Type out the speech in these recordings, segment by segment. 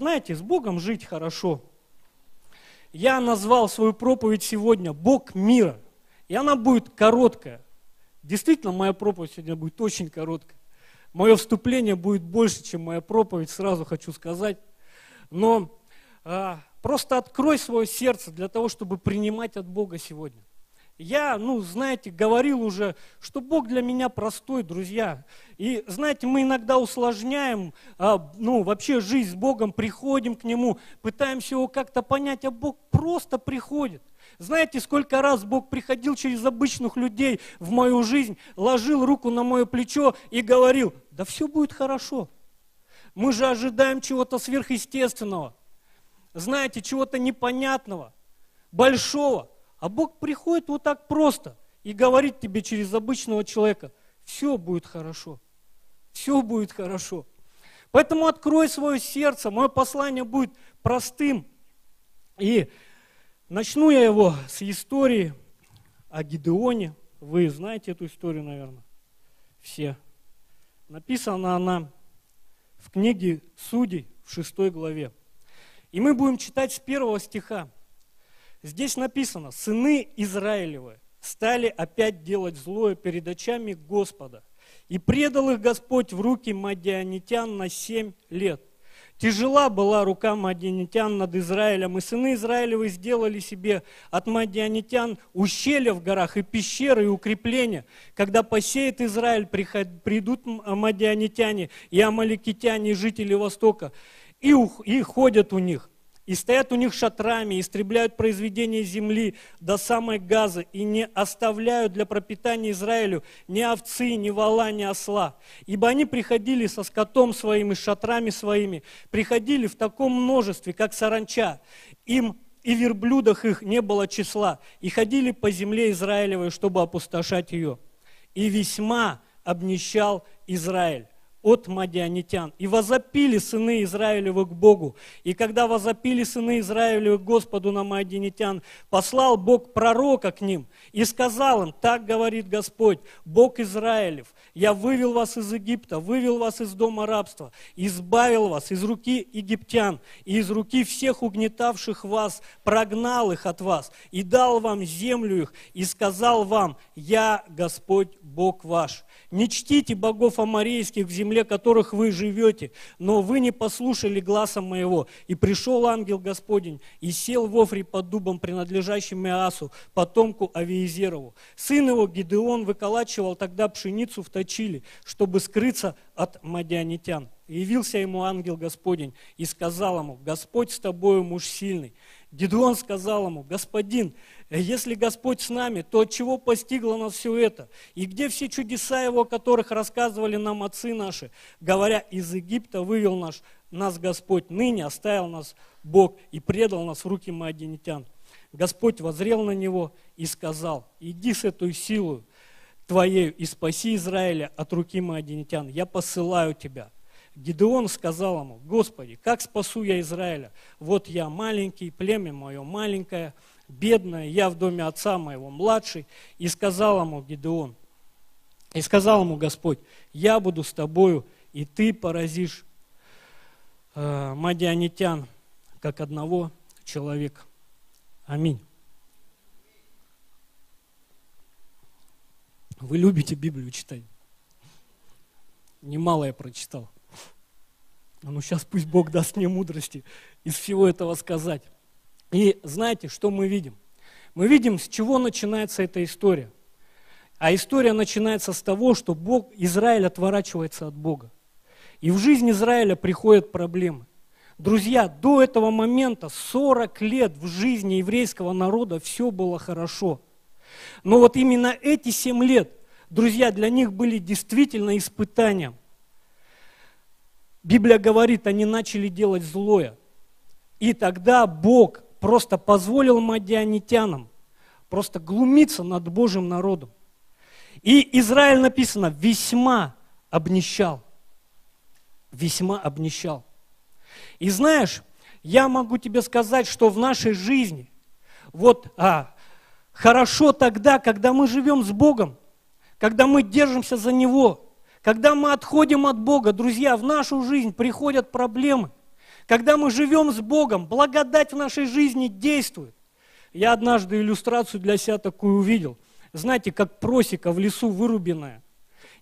знаете, с Богом жить хорошо. Я назвал свою проповедь сегодня «Бог мира». И она будет короткая. Действительно, моя проповедь сегодня будет очень короткая. Мое вступление будет больше, чем моя проповедь, сразу хочу сказать. Но а, просто открой свое сердце для того, чтобы принимать от Бога сегодня. Я, ну, знаете, говорил уже, что Бог для меня простой, друзья. И, знаете, мы иногда усложняем, а, ну, вообще жизнь с Богом, приходим к Нему, пытаемся Его как-то понять, а Бог просто приходит. Знаете, сколько раз Бог приходил через обычных людей в мою жизнь, ложил руку на мое плечо и говорил, да все будет хорошо. Мы же ожидаем чего-то сверхъестественного, знаете, чего-то непонятного, большого. А Бог приходит вот так просто и говорит тебе через обычного человека, все будет хорошо, все будет хорошо. Поэтому открой свое сердце, мое послание будет простым. И начну я его с истории о Гидеоне. Вы знаете эту историю, наверное, все. Написана она в книге Судей в шестой главе. И мы будем читать с первого стиха. Здесь написано, сыны Израилевы стали опять делать злое перед очами Господа. И предал их Господь в руки мадианитян на семь лет. Тяжела была рука мадианитян над Израилем, и сыны Израилевы сделали себе от мадианитян ущелья в горах и пещеры и укрепления. Когда посеет Израиль, придут мадианитяне и амаликитяне, и жители Востока, и, и ходят у них и стоят у них шатрами, истребляют произведения земли до самой Газы, и не оставляют для пропитания Израилю ни овцы, ни вала, ни осла. Ибо они приходили со скотом своим и шатрами своими, приходили в таком множестве, как саранча. Им и верблюдах их не было числа, и ходили по земле Израилевой, чтобы опустошать ее. И весьма обнищал Израиль от мадианитян. И возопили сыны Израилевы к Богу. И когда возопили сыны Израилевы к Господу на мадианитян, послал Бог пророка к ним и сказал им, так говорит Господь, Бог Израилев, я вывел вас из Египта, вывел вас из дома рабства, избавил вас из руки египтян и из руки всех угнетавших вас, прогнал их от вас и дал вам землю их и сказал вам, я Господь Бог ваш. Не чтите богов амарейских в земле, которых вы живете, но вы не послушали гласа моего. И пришел ангел Господень и сел в Офре под дубом, принадлежащим Иасу, потомку Авиезерову. Сын его Гидеон выколачивал тогда пшеницу в Точиле, чтобы скрыться от мадианитян. И явился ему ангел Господень и сказал ему, Господь с тобою, муж сильный. Гедеон сказал ему, господин, если Господь с нами, то от чего постигло нас все это? И где все чудеса Его, о которых рассказывали нам отцы наши, говоря, из Египта вывел наш, нас Господь, ныне оставил нас Бог и предал нас в руки маадинитян. Господь возрел на него и сказал, иди с этой силой твоею и спаси Израиля от руки маадинитян, я посылаю тебя. Гидеон сказал ему, Господи, как спасу я Израиля? Вот я маленький, племя мое маленькое, бедное, я в доме отца моего младший. И сказал ему Гидеон, и сказал ему Господь, я буду с тобою, и ты поразишь э, мадианитян, как одного человека. Аминь. Вы любите Библию читать? Немало я прочитал. А ну сейчас пусть Бог даст мне мудрости из всего этого сказать. И знаете, что мы видим? Мы видим, с чего начинается эта история. А история начинается с того, что Бог, Израиль отворачивается от Бога. И в жизнь Израиля приходят проблемы. Друзья, до этого момента 40 лет в жизни еврейского народа все было хорошо. Но вот именно эти 7 лет, друзья, для них были действительно испытанием. Библия говорит, они начали делать злое. И тогда Бог просто позволил мадианитянам просто глумиться над Божьим народом. И Израиль написано, весьма обнищал. Весьма обнищал. И знаешь, я могу тебе сказать, что в нашей жизни, вот а, хорошо тогда, когда мы живем с Богом, когда мы держимся за Него, когда мы отходим от Бога, друзья, в нашу жизнь приходят проблемы. Когда мы живем с Богом, благодать в нашей жизни действует. Я однажды иллюстрацию для себя такую увидел. Знаете, как просека в лесу вырубленная.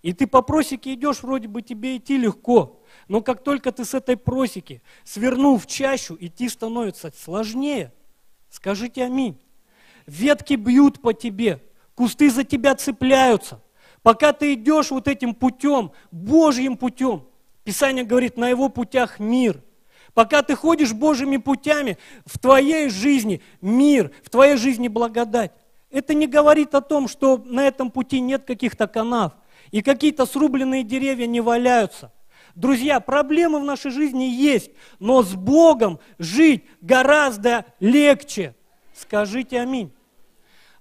И ты по просеке идешь, вроде бы тебе идти легко. Но как только ты с этой просеки свернул в чащу, идти становится сложнее. Скажите аминь. Ветки бьют по тебе, кусты за тебя цепляются. Пока ты идешь вот этим путем, Божьим путем, Писание говорит, на его путях мир. Пока ты ходишь Божьими путями, в твоей жизни мир, в твоей жизни благодать. Это не говорит о том, что на этом пути нет каких-то канав, и какие-то срубленные деревья не валяются. Друзья, проблемы в нашей жизни есть, но с Богом жить гораздо легче. Скажите аминь.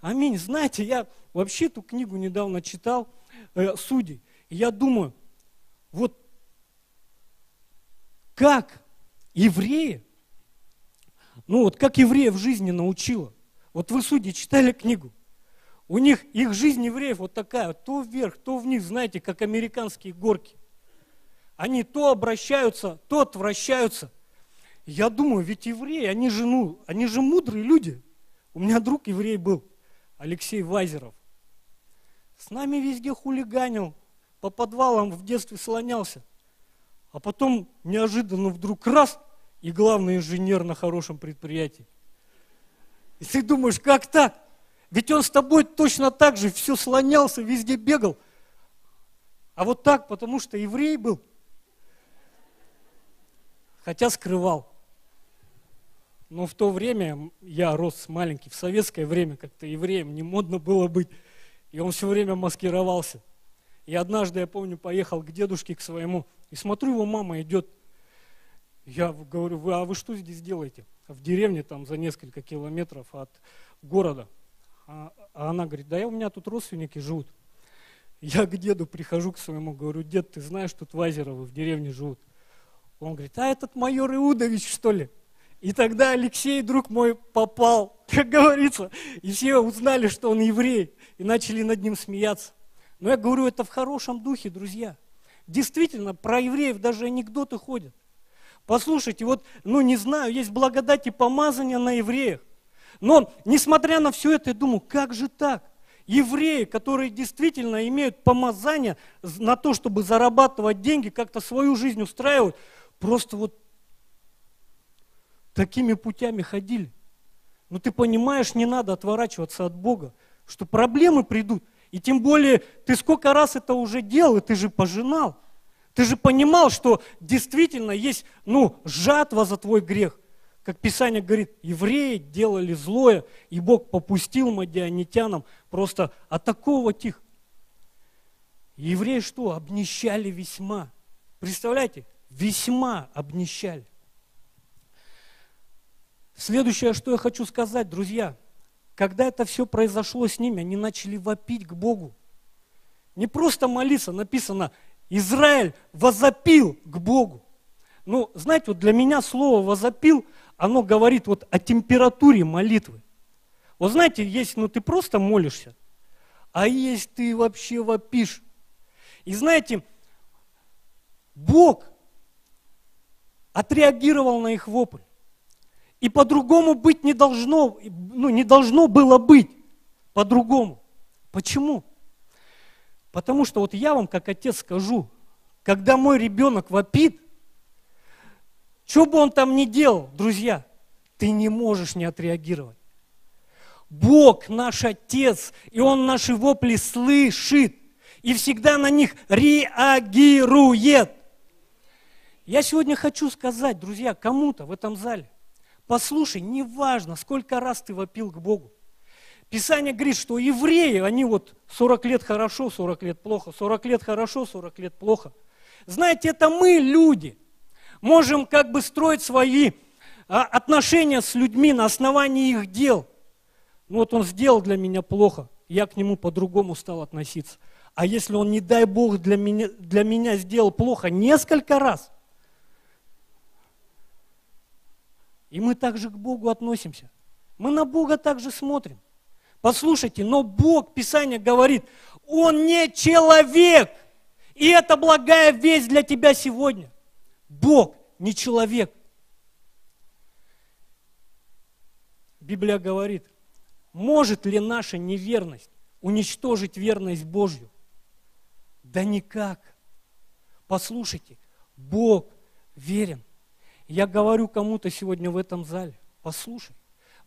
Аминь. Знаете, я вообще эту книгу недавно читал, э, Судей, я думаю, вот как евреи, ну вот как евреев жизни научила. Вот вы, судьи, читали книгу. У них, их жизнь евреев вот такая, то вверх, то вниз, знаете, как американские горки. Они то обращаются, то отвращаются. Я думаю, ведь евреи, они же, ну, они же мудрые люди. У меня друг еврей был, Алексей Вайзеров. С нами везде хулиганил, по подвалам в детстве слонялся. А потом неожиданно вдруг раз, и главный инженер на хорошем предприятии. И ты думаешь, как так? Ведь он с тобой точно так же все слонялся, везде бегал. А вот так, потому что еврей был. Хотя скрывал. Но в то время, я рос маленький, в советское время как-то евреем не модно было быть. И он все время маскировался. И однажды, я помню, поехал к дедушке, к своему, и смотрю, его мама идет. Я говорю, вы, а вы что здесь делаете? В деревне, там, за несколько километров от города. А, а она говорит, да я, у меня тут родственники живут. Я к деду прихожу к своему, говорю, дед, ты знаешь, тут Вазеровы в деревне живут. Он говорит, а этот майор Иудович, что ли? И тогда Алексей, друг мой, попал, как говорится, и все узнали, что он еврей, и начали над ним смеяться. Но я говорю, это в хорошем духе, друзья. Действительно, про евреев даже анекдоты ходят. Послушайте, вот, ну не знаю, есть благодать и помазание на евреях. Но, несмотря на все это, я думаю, как же так? Евреи, которые действительно имеют помазание на то, чтобы зарабатывать деньги, как-то свою жизнь устраивать, просто вот такими путями ходили. Но ты понимаешь, не надо отворачиваться от Бога, что проблемы придут – и тем более, ты сколько раз это уже делал, и ты же пожинал. Ты же понимал, что действительно есть, ну, жатва за твой грех. Как Писание говорит, евреи делали злое, и Бог попустил мадианитянам просто атаковывать их. Евреи что? Обнищали весьма. Представляете? Весьма обнищали. Следующее, что я хочу сказать, друзья – когда это все произошло с ними, они начали вопить к Богу. Не просто молиться, написано, Израиль возопил к Богу. Ну, знаете, вот для меня слово возопил, оно говорит вот о температуре молитвы. Вот знаете, есть, ну ты просто молишься, а есть ты вообще вопишь. И знаете, Бог отреагировал на их вопль. И по-другому быть не должно, ну, не должно было быть. По-другому. Почему? Потому что вот я вам как отец скажу, когда мой ребенок вопит, что бы он там ни делал, друзья, ты не можешь не отреагировать. Бог наш Отец, и Он наши вопли слышит, и всегда на них реагирует. Я сегодня хочу сказать, друзья, кому-то в этом зале, Послушай, неважно, сколько раз ты вопил к Богу. Писание говорит, что евреи, они вот 40 лет хорошо, 40 лет плохо, 40 лет хорошо, 40 лет плохо. Знаете, это мы, люди, можем как бы строить свои а, отношения с людьми на основании их дел. Ну вот он сделал для меня плохо, я к нему по-другому стал относиться. А если он, не дай Бог, для меня, для меня сделал плохо несколько раз – И мы также к Богу относимся. Мы на Бога также смотрим. Послушайте, но Бог, Писание говорит, Он не человек. И это благая весть для тебя сегодня. Бог не человек. Библия говорит, может ли наша неверность уничтожить верность Божью? Да никак. Послушайте, Бог верен. Я говорю кому-то сегодня в этом зале, послушай,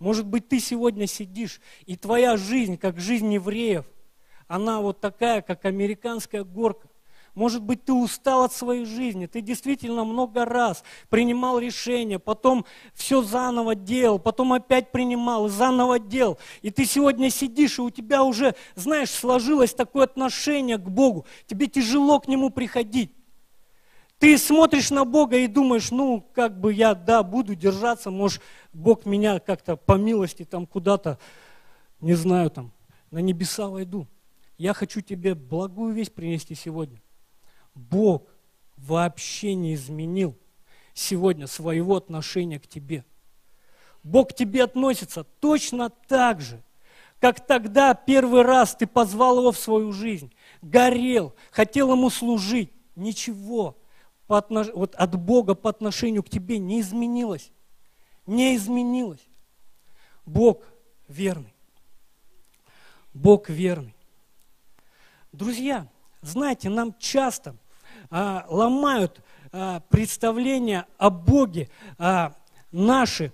может быть, ты сегодня сидишь, и твоя жизнь, как жизнь евреев, она вот такая, как американская горка. Может быть, ты устал от своей жизни, ты действительно много раз принимал решения, потом все заново делал, потом опять принимал заново делал. И ты сегодня сидишь, и у тебя уже, знаешь, сложилось такое отношение к Богу. Тебе тяжело к Нему приходить. Ты смотришь на Бога и думаешь, ну, как бы я, да, буду держаться, может, Бог меня как-то по милости там куда-то, не знаю, там, на небеса войду. Я хочу тебе благую весть принести сегодня – Бог вообще не изменил сегодня своего отношения к тебе. Бог к тебе относится точно так же, как тогда первый раз ты позвал его в свою жизнь, горел, хотел ему служить. Ничего по отнош... вот от Бога по отношению к тебе не изменилось. Не изменилось. Бог верный. Бог верный. Друзья, знаете, нам часто а, ломают а, представления о Боге, а, наши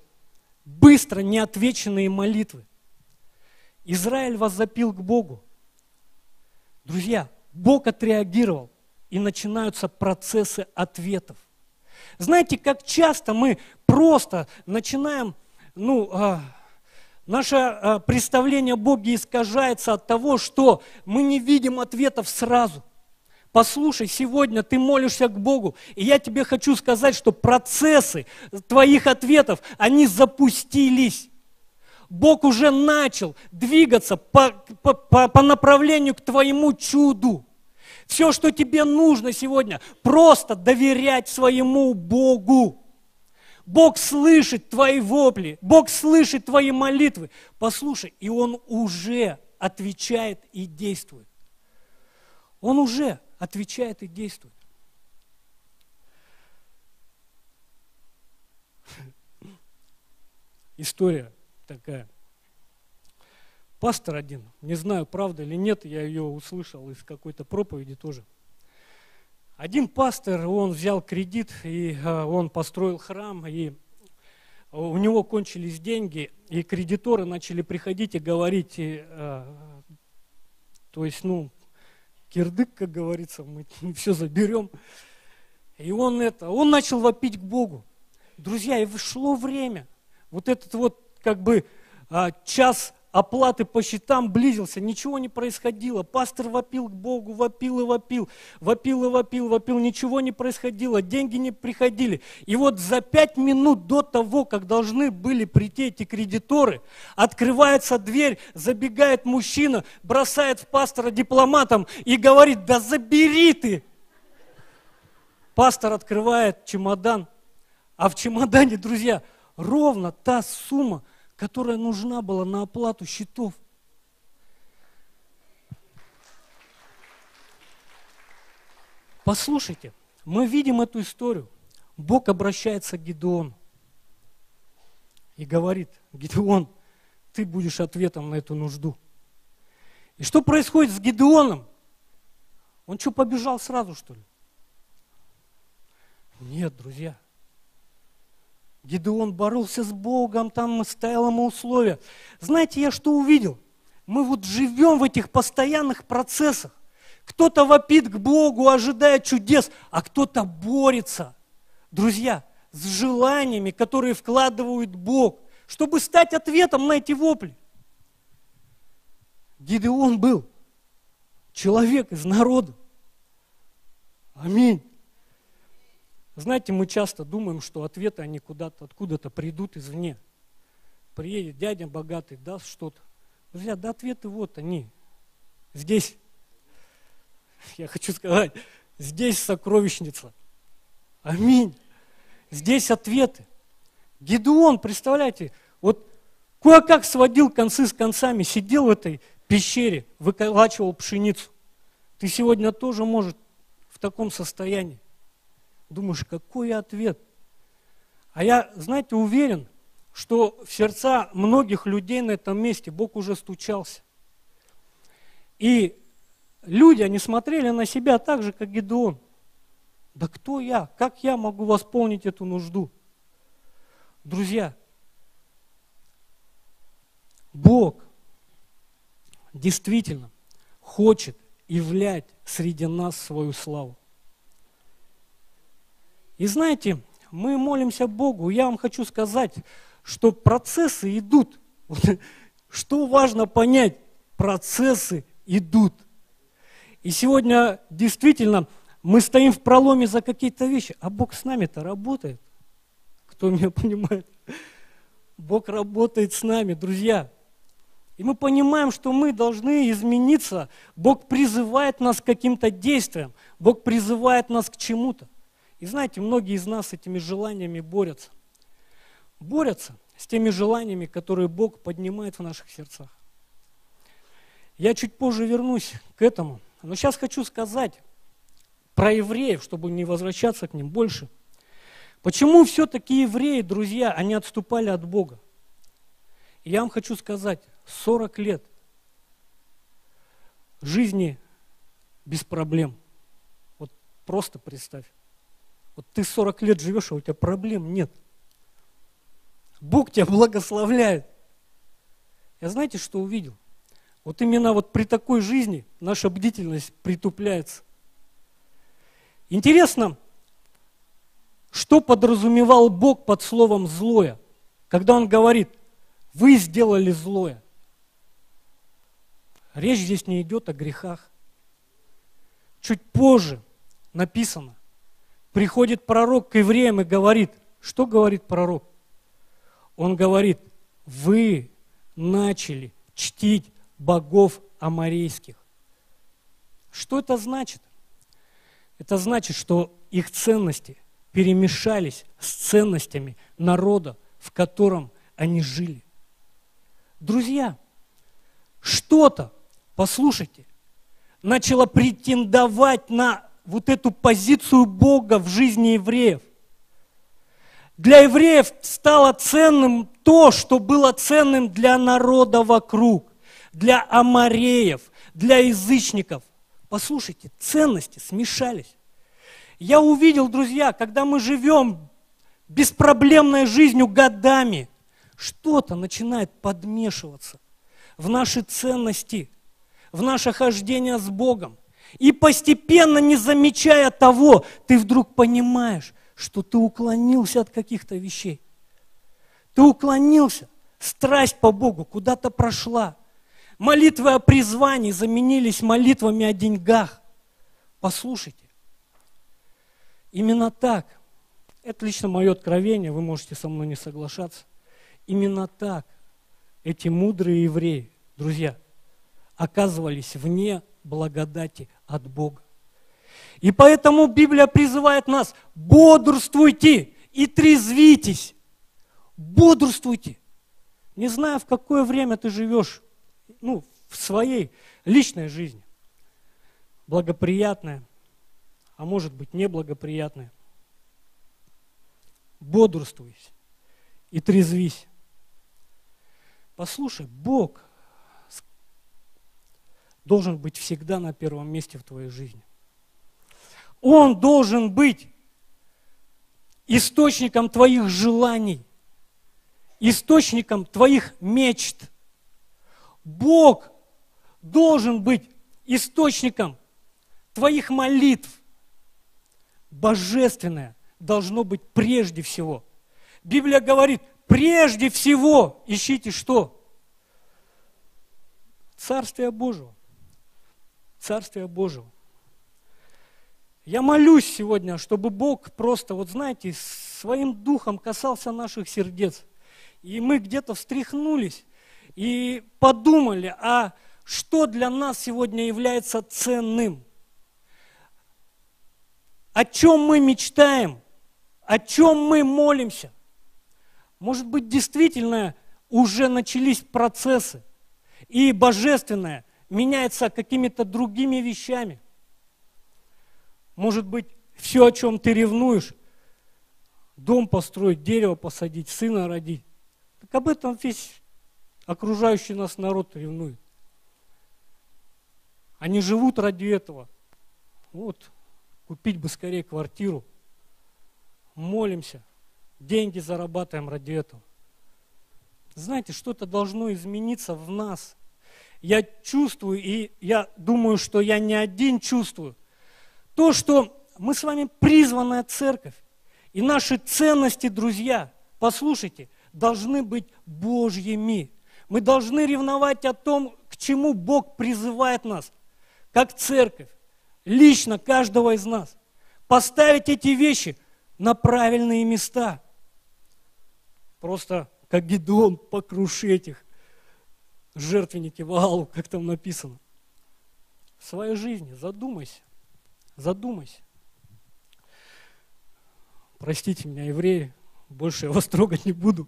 быстро неотвеченные молитвы. Израиль возопил к Богу. Друзья, Бог отреагировал, и начинаются процессы ответов. Знаете, как часто мы просто начинаем, ну, а, наше а, представление о Боге искажается от того, что мы не видим ответов сразу. Послушай, сегодня ты молишься к Богу, и я тебе хочу сказать, что процессы твоих ответов, они запустились. Бог уже начал двигаться по, по, по, направлению к твоему чуду. Все, что тебе нужно сегодня, просто доверять своему Богу. Бог слышит твои вопли, Бог слышит твои молитвы. Послушай, и Он уже отвечает и действует. Он уже отвечает и действует. История такая. Пастор один, не знаю, правда или нет, я ее услышал из какой-то проповеди тоже. Один пастор, он взял кредит, и а, он построил храм, и у него кончились деньги, и кредиторы начали приходить и говорить, и, а, то есть, ну, кирдык, как говорится, мы все заберем. И он это, он начал вопить к Богу. Друзья, и шло время. Вот этот вот как бы а, час оплаты по счетам близился, ничего не происходило. Пастор вопил к Богу, вопил и вопил, вопил и вопил, вопил, ничего не происходило, деньги не приходили. И вот за пять минут до того, как должны были прийти эти кредиторы, открывается дверь, забегает мужчина, бросает в пастора дипломатом и говорит, да забери ты. Пастор открывает чемодан, а в чемодане, друзья, ровно та сумма, которая нужна была на оплату счетов. Послушайте, мы видим эту историю. Бог обращается к Гедеону и говорит, Гедеон, ты будешь ответом на эту нужду. И что происходит с Гедеоном? Он что, побежал сразу, что ли? Нет, друзья – Гедеон боролся с Богом, там ставил ему условия. Знаете, я что увидел? Мы вот живем в этих постоянных процессах. Кто-то вопит к Богу, ожидая чудес, а кто-то борется, друзья, с желаниями, которые вкладывает Бог, чтобы стать ответом на эти вопли. Гидеон был человек из народа. Аминь. Знаете, мы часто думаем, что ответы, они куда-то, откуда-то придут извне. Приедет дядя богатый, даст что-то. Друзья, да ответы вот они. Здесь, я хочу сказать, здесь сокровищница. Аминь. Здесь ответы. Гедеон, представляете, вот кое-как сводил концы с концами, сидел в этой пещере, выколачивал пшеницу. Ты сегодня тоже, может, в таком состоянии. Думаешь, какой ответ? А я, знаете, уверен, что в сердца многих людей на этом месте Бог уже стучался. И люди, они смотрели на себя так же, как Гедеон. Да кто я? Как я могу восполнить эту нужду? Друзья, Бог действительно хочет являть среди нас свою славу. И знаете, мы молимся Богу. Я вам хочу сказать, что процессы идут. Что важно понять? Процессы идут. И сегодня действительно мы стоим в проломе за какие-то вещи, а Бог с нами-то работает. Кто меня понимает? Бог работает с нами, друзья. И мы понимаем, что мы должны измениться. Бог призывает нас к каким-то действиям. Бог призывает нас к чему-то. И знаете, многие из нас с этими желаниями борются. Борются с теми желаниями, которые Бог поднимает в наших сердцах. Я чуть позже вернусь к этому. Но сейчас хочу сказать, про евреев, чтобы не возвращаться к ним больше. Почему все-таки евреи, друзья, они отступали от Бога? Я вам хочу сказать, 40 лет жизни без проблем. Вот просто представь. Вот ты 40 лет живешь, а у тебя проблем нет. Бог тебя благословляет. Я знаете, что увидел? Вот именно вот при такой жизни наша бдительность притупляется. Интересно, что подразумевал Бог под словом «злое», когда Он говорит, вы сделали злое. Речь здесь не идет о грехах. Чуть позже написано, приходит пророк к евреям и говорит, что говорит пророк? Он говорит, вы начали чтить богов амарейских. Что это значит? Это значит, что их ценности перемешались с ценностями народа, в котором они жили. Друзья, что-то, послушайте, начало претендовать на вот эту позицию Бога в жизни евреев. Для евреев стало ценным то, что было ценным для народа вокруг, для амареев, для язычников. Послушайте, ценности смешались. Я увидел, друзья, когда мы живем беспроблемной жизнью годами, что-то начинает подмешиваться в наши ценности, в наше хождение с Богом. И постепенно, не замечая того, ты вдруг понимаешь, что ты уклонился от каких-то вещей. Ты уклонился. Страсть по Богу куда-то прошла. Молитвы о призвании заменились молитвами о деньгах. Послушайте, именно так, это лично мое откровение, вы можете со мной не соглашаться, именно так эти мудрые евреи, друзья, оказывались вне благодати от Бога. И поэтому Библия призывает нас, бодрствуйте и трезвитесь. Бодрствуйте. Не знаю, в какое время ты живешь, ну, в своей личной жизни. Благоприятное, а может быть неблагоприятное. Бодрствуйся и трезвись. Послушай, Бог должен быть всегда на первом месте в твоей жизни. Он должен быть источником твоих желаний, источником твоих мечт. Бог должен быть источником твоих молитв. Божественное должно быть прежде всего. Библия говорит, прежде всего ищите что? Царствие Божьего. Царствие Божьего. Я молюсь сегодня, чтобы Бог просто, вот знаете, своим духом касался наших сердец. И мы где-то встряхнулись и подумали, а что для нас сегодня является ценным? О чем мы мечтаем? О чем мы молимся? Может быть, действительно уже начались процессы, и божественное меняется какими-то другими вещами – может быть, все, о чем ты ревнуешь, дом построить, дерево посадить, сына родить, Так об этом весь окружающий нас народ ревнует. Они живут ради этого. Вот, купить бы скорее квартиру. Молимся, деньги зарабатываем ради этого. Знаете, что-то должно измениться в нас. Я чувствую, и я думаю, что я не один чувствую. То, что мы с вами призванная церковь. И наши ценности, друзья, послушайте, должны быть Божьими. Мы должны ревновать о том, к чему Бог призывает нас, как церковь, лично каждого из нас. Поставить эти вещи на правильные места. Просто как Гедеон, покруши этих жертвенники Ваалу, как там написано. В своей жизни задумайся, задумайся. Простите меня, евреи, больше я вас трогать не буду.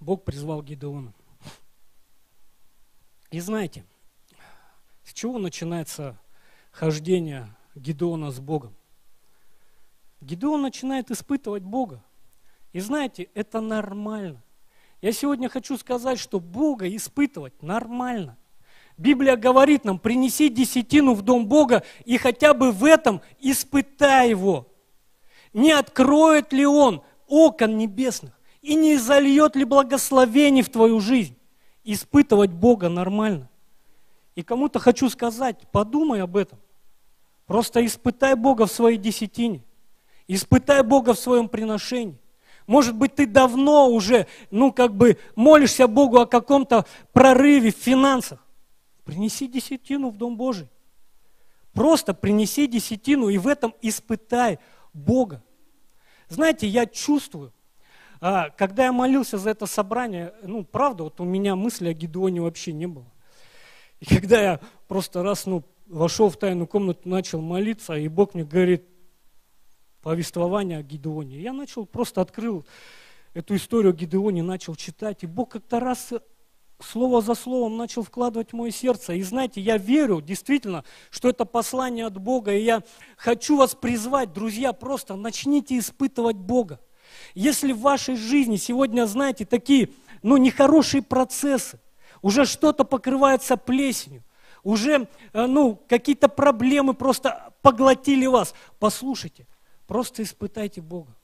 Бог призвал Гедеона. И знаете, с чего начинается хождение Гедеона с Богом? Гедеон начинает испытывать Бога. И знаете, это нормально. Я сегодня хочу сказать, что Бога испытывать нормально. Библия говорит нам, принеси десятину в дом Бога и хотя бы в этом испытай его. Не откроет ли он окон небесных? и не зальет ли благословений в твою жизнь. Испытывать Бога нормально. И кому-то хочу сказать, подумай об этом. Просто испытай Бога в своей десятине. Испытай Бога в своем приношении. Может быть, ты давно уже, ну, как бы молишься Богу о каком-то прорыве в финансах. Принеси десятину в Дом Божий. Просто принеси десятину и в этом испытай Бога. Знаете, я чувствую, а, когда я молился за это собрание, ну, правда, вот у меня мысли о Гедеоне вообще не было. И когда я просто раз, ну, вошел в тайную комнату, начал молиться, и Бог мне говорит, повествование о Гедеоне. Я начал, просто открыл эту историю о Гедеоне, начал читать, и Бог как-то раз слово за словом начал вкладывать в мое сердце. И знаете, я верю действительно, что это послание от Бога, и я хочу вас призвать, друзья, просто начните испытывать Бога. Если в вашей жизни сегодня, знаете, такие, ну, нехорошие процессы, уже что-то покрывается плесенью, уже, э, ну, какие-то проблемы просто поглотили вас, послушайте, просто испытайте Бога.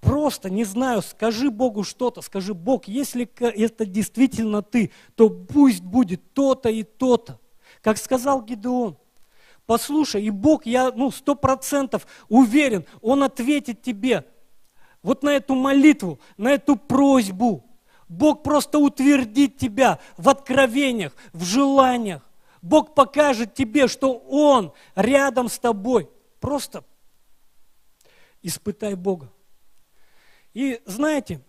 Просто, не знаю, скажи Богу что-то, скажи, Бог, если это действительно ты, то пусть будет то-то и то-то. Как сказал Гидеон, послушай, и Бог, я ну, сто процентов уверен, Он ответит тебе, вот на эту молитву, на эту просьбу. Бог просто утвердит тебя в откровениях, в желаниях. Бог покажет тебе, что Он рядом с тобой. Просто испытай Бога. И знаете,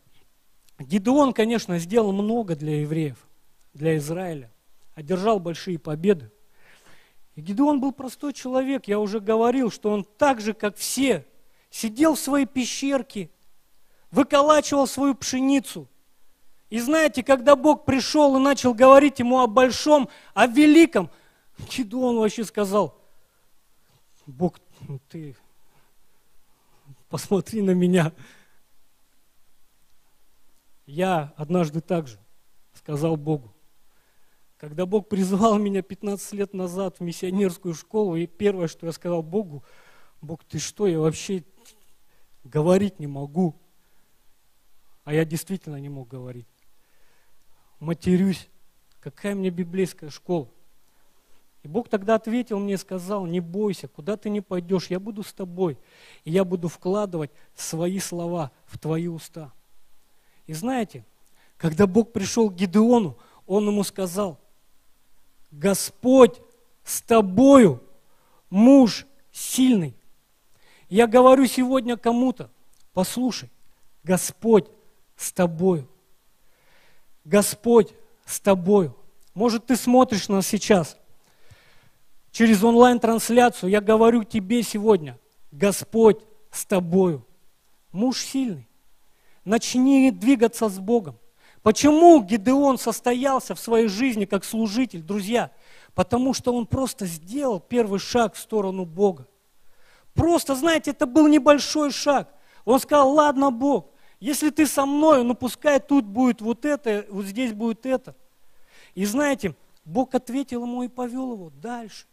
Гидеон, конечно, сделал много для евреев, для Израиля, одержал большие победы. И Гидеон был простой человек, я уже говорил, что он так же, как все, сидел в своей пещерке, выколачивал свою пшеницу. И знаете, когда Бог пришел и начал говорить ему о большом, о великом, он вообще сказал, Бог, ну ты посмотри на меня. Я однажды также сказал Богу, когда Бог призвал меня 15 лет назад в миссионерскую школу, и первое, что я сказал Богу, Бог, ты что, я вообще говорить не могу. А я действительно не мог говорить. Матерюсь. Какая мне библейская школа? И Бог тогда ответил мне и сказал, не бойся, куда ты не пойдешь, я буду с тобой. И я буду вкладывать свои слова в твои уста. И знаете, когда Бог пришел к Гидеону, он ему сказал, Господь с тобою, муж сильный. Я говорю сегодня кому-то, послушай, Господь с тобою. Господь с тобою. Может, ты смотришь нас сейчас через онлайн-трансляцию. Я говорю тебе сегодня, Господь с тобою. Муж сильный. Начни двигаться с Богом. Почему Гидеон состоялся в своей жизни как служитель, друзья? Потому что он просто сделал первый шаг в сторону Бога. Просто, знаете, это был небольшой шаг. Он сказал, ладно, Бог, если ты со мной, ну пускай тут будет вот это, вот здесь будет это. И знаете, Бог ответил ему и повел его дальше,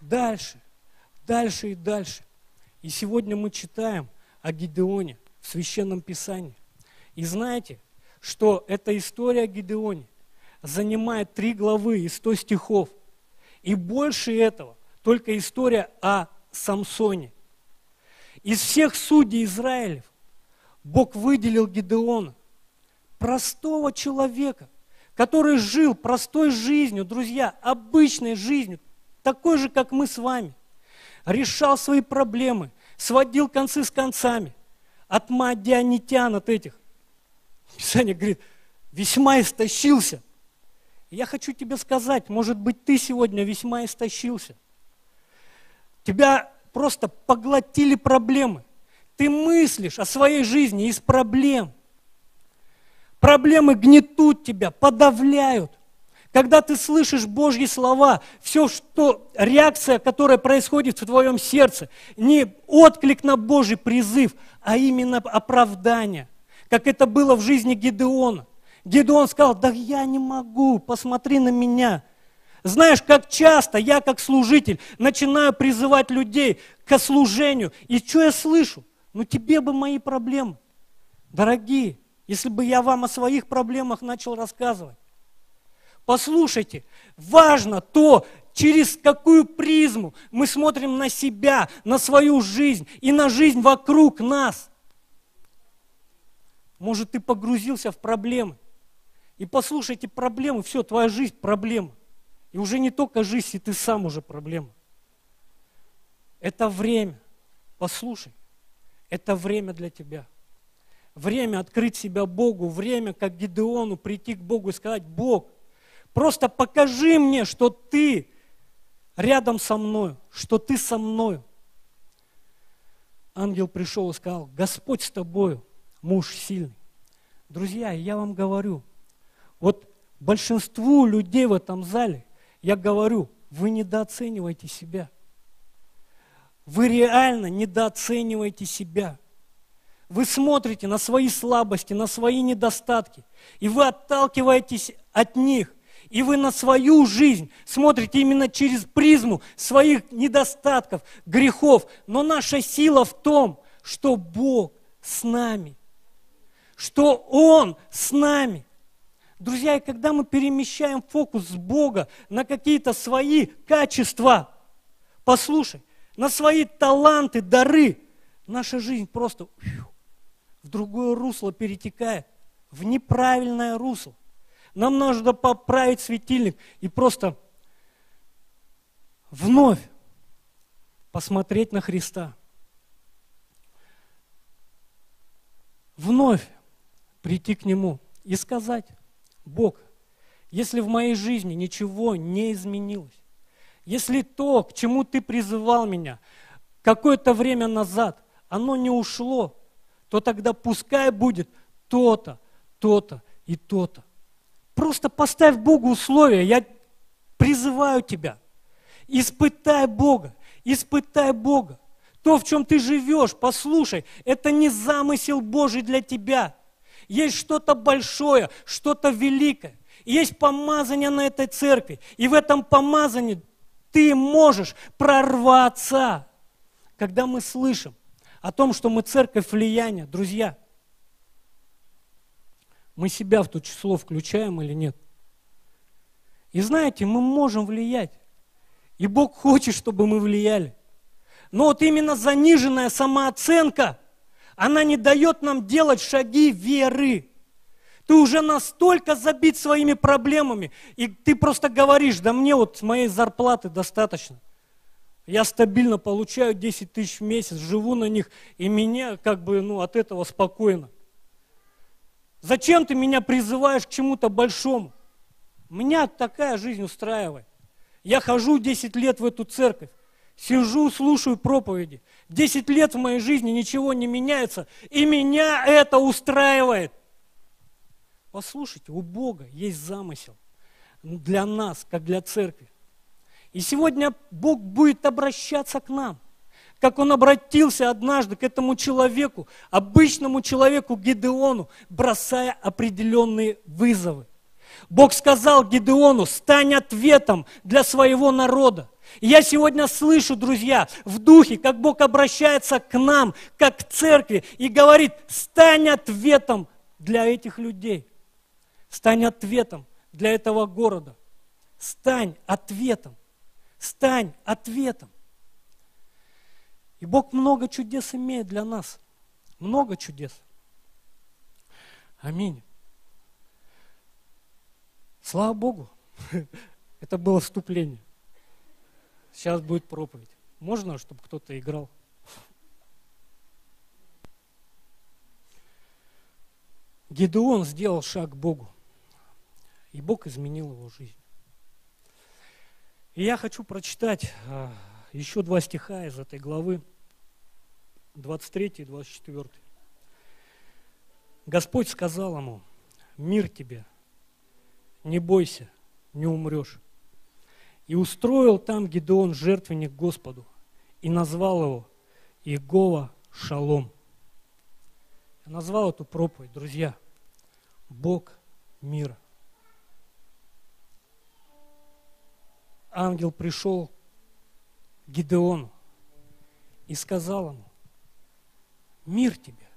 дальше, дальше и дальше. И сегодня мы читаем о Гидеоне в Священном Писании. И знаете, что эта история о Гидеоне занимает три главы и сто стихов. И больше этого, только история о Самсоне. Из всех судей Израилев Бог выделил Гидеона, простого человека, который жил простой жизнью, друзья, обычной жизнью, такой же, как мы с вами. Решал свои проблемы, сводил концы с концами. От мадианитян, от этих. Писание говорит, весьма истощился. я хочу тебе сказать, может быть, ты сегодня весьма истощился. Тебя просто поглотили проблемы. Ты мыслишь о своей жизни из проблем. Проблемы гнетут тебя, подавляют. Когда ты слышишь Божьи слова, все, что реакция, которая происходит в твоем сердце, не отклик на Божий призыв, а именно оправдание, как это было в жизни Гедеона. Гедеон сказал, да я не могу, посмотри на меня. Знаешь, как часто я, как служитель, начинаю призывать людей к служению. И что я слышу? Ну тебе бы мои проблемы. Дорогие, если бы я вам о своих проблемах начал рассказывать. Послушайте, важно то, через какую призму мы смотрим на себя, на свою жизнь и на жизнь вокруг нас. Может, ты погрузился в проблемы. И послушайте проблемы, все, твоя жизнь проблема. И уже не только жизнь, и ты сам уже проблема. Это время. Послушай, это время для тебя. Время открыть себя Богу, время, как Гидеону, прийти к Богу и сказать, Бог, просто покажи мне, что ты рядом со мной, что ты со мной. Ангел пришел и сказал, Господь с тобою, муж сильный. Друзья, я вам говорю, вот большинству людей в этом зале, я говорю, вы недооцениваете себя. Вы реально недооцениваете себя. Вы смотрите на свои слабости, на свои недостатки, и вы отталкиваетесь от них. И вы на свою жизнь смотрите именно через призму своих недостатков, грехов. Но наша сила в том, что Бог с нами, что Он с нами. Друзья, и когда мы перемещаем фокус с Бога на какие-то свои качества, послушай, на свои таланты, дары, наша жизнь просто в другое русло перетекает, в неправильное русло. Нам нужно поправить светильник и просто вновь посмотреть на Христа. Вновь прийти к Нему и сказать, Бог, если в моей жизни ничего не изменилось, если то, к чему ты призывал меня какое-то время назад, оно не ушло, то тогда пускай будет то-то, то-то и то-то. Просто поставь Богу условия. Я призываю тебя. Испытай Бога. Испытай Бога. То, в чем ты живешь, послушай, это не замысел Божий для тебя. Есть что-то большое, что-то великое. Есть помазание на этой церкви. И в этом помазании ты можешь прорваться. Когда мы слышим о том, что мы церковь влияния, друзья, мы себя в то число включаем или нет? И знаете, мы можем влиять. И Бог хочет, чтобы мы влияли. Но вот именно заниженная самооценка, она не дает нам делать шаги веры. Ты уже настолько забит своими проблемами, и ты просто говоришь, да мне вот моей зарплаты достаточно. Я стабильно получаю 10 тысяч в месяц, живу на них, и мне как бы ну, от этого спокойно. Зачем ты меня призываешь к чему-то большому? Меня такая жизнь устраивает. Я хожу 10 лет в эту церковь, сижу, слушаю проповеди. 10 лет в моей жизни ничего не меняется, и меня это устраивает. Послушайте, у Бога есть замысел для нас, как для церкви. И сегодня Бог будет обращаться к нам, как Он обратился однажды к этому человеку, обычному человеку Гидеону, бросая определенные вызовы. Бог сказал Гидеону, стань ответом для своего народа. Я сегодня слышу, друзья, в духе, как Бог обращается к нам, как к церкви, и говорит, стань ответом для этих людей. Стань ответом для этого города. Стань ответом. Стань ответом. И Бог много чудес имеет для нас. Много чудес. Аминь. Слава Богу. Это было вступление. Сейчас будет проповедь. Можно, чтобы кто-то играл? Гедеон сделал шаг к Богу, и Бог изменил его жизнь. И я хочу прочитать а, еще два стиха из этой главы, 23 и 24. Господь сказал ему, мир тебе, не бойся, не умрешь. И устроил там Гедеон жертвенник Господу, и назвал его Иегова Шалом. Я назвал эту проповедь, друзья, Бог мира. ангел пришел Гидеону и сказал ему, мир тебе.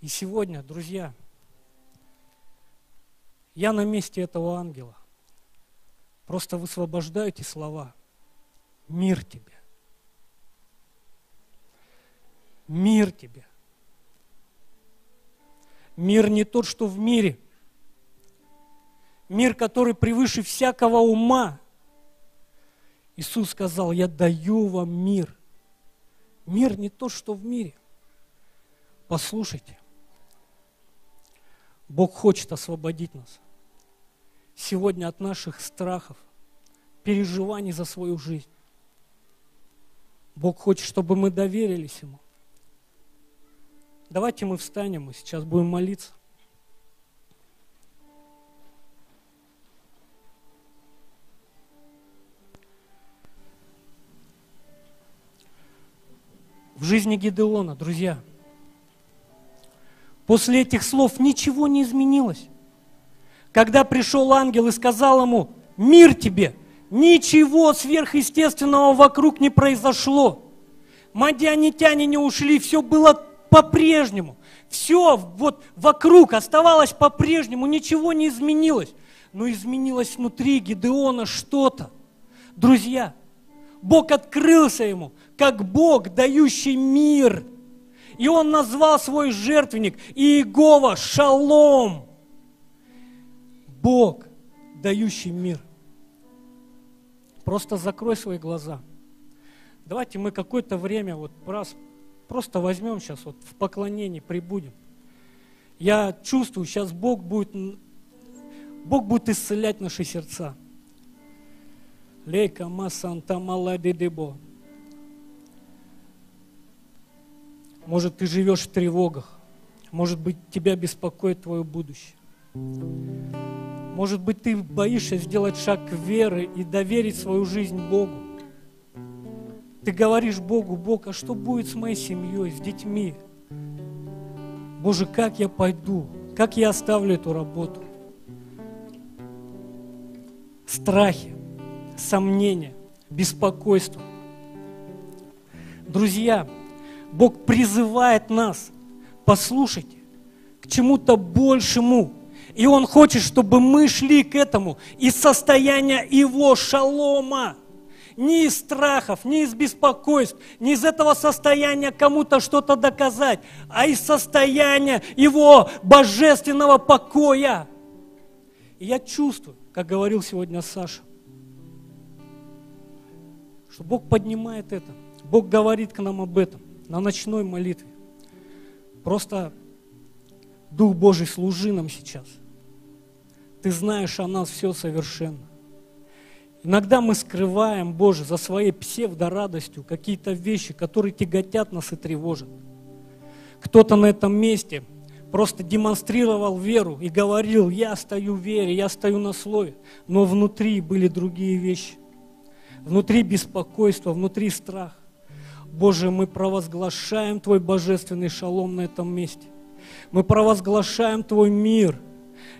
И сегодня, друзья, я на месте этого ангела. Просто высвобождаю эти слова. Мир тебе. Мир тебе. Мир не тот, что в мире – мир, который превыше всякого ума. Иисус сказал, я даю вам мир. Мир не то, что в мире. Послушайте, Бог хочет освободить нас сегодня от наших страхов, переживаний за свою жизнь. Бог хочет, чтобы мы доверились Ему. Давайте мы встанем и сейчас будем молиться. Жизни Гедеона, друзья. После этих слов ничего не изменилось. Когда пришел ангел и сказал ему, мир тебе, ничего сверхъестественного вокруг не произошло. Мадианитяне не ушли, все было по-прежнему. Все вот вокруг оставалось по-прежнему, ничего не изменилось. Но изменилось внутри Гедеона что-то. Друзья, Бог открылся ему, как Бог, дающий мир. И он назвал свой жертвенник Иегова Шалом. Бог, дающий мир. Просто закрой свои глаза. Давайте мы какое-то время вот раз просто возьмем сейчас вот в поклонении прибудем. Я чувствую, сейчас Бог будет, Бог будет исцелять наши сердца. Лейка масанта маладидебо. Может, ты живешь в тревогах. Может быть, тебя беспокоит твое будущее. Может быть, ты боишься сделать шаг веры и доверить свою жизнь Богу. Ты говоришь Богу, Бог, а что будет с моей семьей, с детьми? Боже, как я пойду? Как я оставлю эту работу? Страхи сомнения, беспокойство. Друзья, Бог призывает нас, послушайте, к чему-то большему. И Он хочет, чтобы мы шли к этому из состояния Его шалома. Не из страхов, не из беспокойств, не из этого состояния кому-то что-то доказать, а из состояния Его божественного покоя. И я чувствую, как говорил сегодня Саша, что Бог поднимает это. Бог говорит к нам об этом на ночной молитве. Просто Дух Божий, служи нам сейчас. Ты знаешь о нас все совершенно. Иногда мы скрываем, Боже, за своей псевдорадостью какие-то вещи, которые тяготят нас и тревожат. Кто-то на этом месте просто демонстрировал веру и говорил, я стою в вере, я стою на слове. Но внутри были другие вещи. Внутри беспокойство, внутри страх. Боже, мы провозглашаем Твой божественный шалом на этом месте. Мы провозглашаем Твой мир.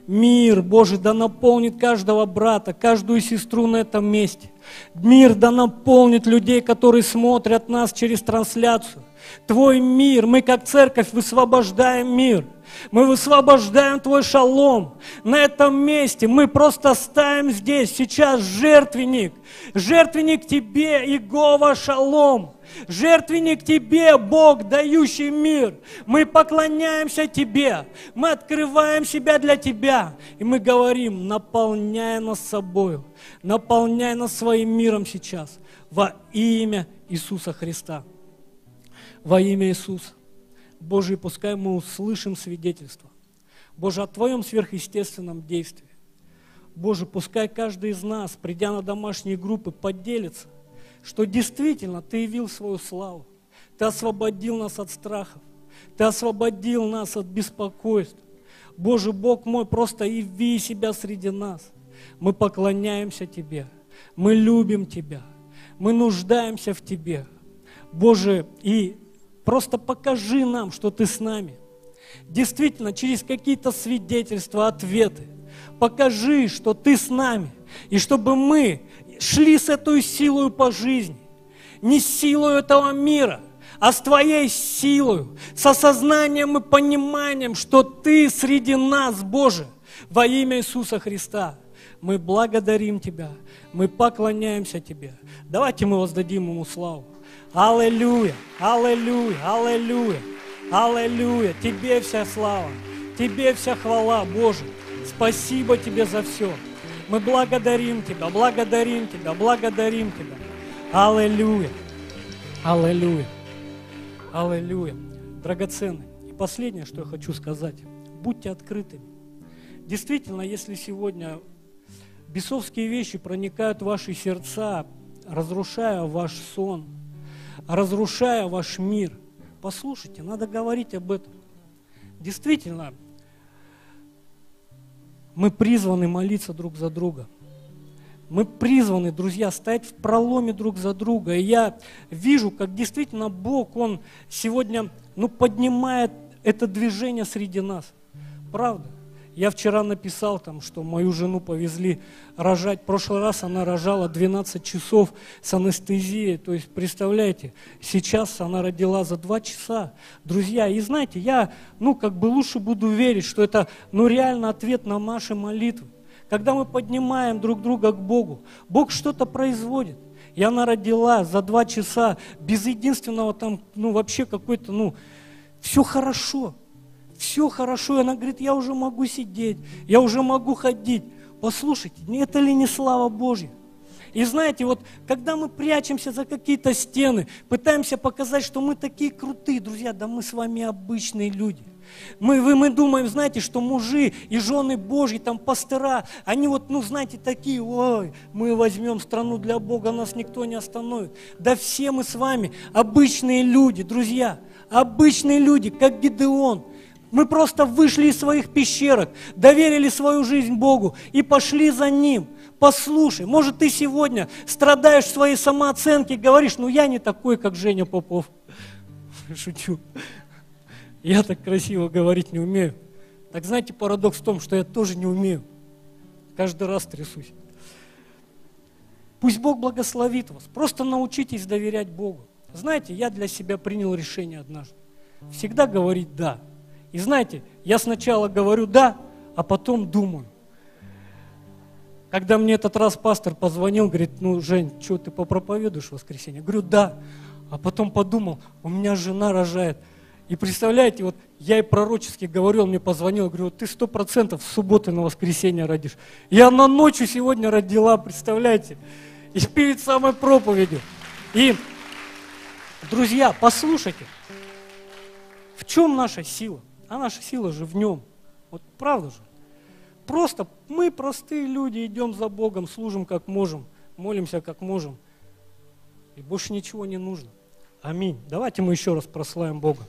Мир, Боже, да наполнит каждого брата, каждую сестру на этом месте. Мир да наполнит людей, которые смотрят нас через трансляцию. Твой мир, мы как церковь высвобождаем мир. Мы высвобождаем Твой шалом. На этом месте мы просто ставим здесь сейчас жертвенник. Жертвенник Тебе, Иегова Шалом. Жертвенник Тебе, Бог, дающий мир. Мы поклоняемся Тебе. Мы открываем себя для Тебя. И мы говорим, наполняй нас собою. Наполняй нас своим миром сейчас. Во имя Иисуса Христа. Во имя Иисуса. Боже, пускай мы услышим свидетельство. Боже, о Твоем сверхъестественном действии. Боже, пускай каждый из нас, придя на домашние группы, поделится, что действительно Ты явил свою славу. Ты освободил нас от страхов. Ты освободил нас от беспокойств. Боже, Бог мой, просто яви себя среди нас. Мы поклоняемся Тебе. Мы любим Тебя. Мы нуждаемся в Тебе. Боже, и Просто покажи нам, что ты с нами. Действительно, через какие-то свидетельства, ответы. Покажи, что ты с нами. И чтобы мы шли с этой силой по жизни. Не силой этого мира, а с твоей силой, с осознанием и пониманием, что ты среди нас, Боже, во имя Иисуса Христа. Мы благодарим Тебя, мы поклоняемся Тебе. Давайте мы воздадим Ему славу. Аллилуйя, аллилуйя, аллилуйя, аллилуйя. Тебе вся слава, Тебе вся хвала, Боже. Спасибо Тебе за все. Мы благодарим Тебя, благодарим Тебя, благодарим Тебя. Аллилуйя, аллилуйя, аллилуйя. Драгоценный. И последнее, что я хочу сказать. Будьте открытыми. Действительно, если сегодня бесовские вещи проникают в ваши сердца, разрушая ваш сон – разрушая ваш мир. Послушайте, надо говорить об этом. Действительно, мы призваны молиться друг за друга. Мы призваны, друзья, стоять в проломе друг за друга. И я вижу, как действительно Бог, Он сегодня ну, поднимает это движение среди нас. Правда? Я вчера написал там, что мою жену повезли рожать. В прошлый раз она рожала 12 часов с анестезией. То есть, представляете, сейчас она родила за 2 часа. Друзья, и знаете, я, ну, как бы лучше буду верить, что это, ну, реально ответ на наши молитвы. Когда мы поднимаем друг друга к Богу, Бог что-то производит. И она родила за два часа без единственного там, ну, вообще какой-то, ну, все хорошо все хорошо. И она говорит, я уже могу сидеть, я уже могу ходить. Послушайте, это ли не слава Божья? И знаете, вот когда мы прячемся за какие-то стены, пытаемся показать, что мы такие крутые, друзья, да мы с вами обычные люди. Мы, вы, мы думаем, знаете, что мужи и жены Божьи, там пастора, они вот, ну, знаете, такие, ой, мы возьмем страну для Бога, нас никто не остановит. Да все мы с вами обычные люди, друзья, обычные люди, как Гидеон. Мы просто вышли из своих пещерок, доверили свою жизнь Богу и пошли за Ним. Послушай, может ты сегодня страдаешь в своей самооценке говоришь, ну я не такой, как Женя Попов. Шучу. Я так красиво говорить не умею. Так знаете, парадокс в том, что я тоже не умею. Каждый раз трясусь. Пусть Бог благословит вас. Просто научитесь доверять Богу. Знаете, я для себя принял решение однажды. Всегда говорить «да». И знаете, я сначала говорю «да», а потом думаю. Когда мне этот раз пастор позвонил, говорит, ну, Жень, что ты попроповедуешь в воскресенье? Говорю, да. А потом подумал, у меня жена рожает. И представляете, вот я и пророчески говорю, он мне позвонил, говорю, ты сто процентов в субботу на воскресенье родишь. Я на ночью сегодня родила, представляете? И перед самой проповедью. И, друзья, послушайте, в чем наша сила? А наша сила же в нем. Вот правда же. Просто мы, простые люди, идем за Богом, служим как можем, молимся как можем. И больше ничего не нужно. Аминь. Давайте мы еще раз прославим Бога.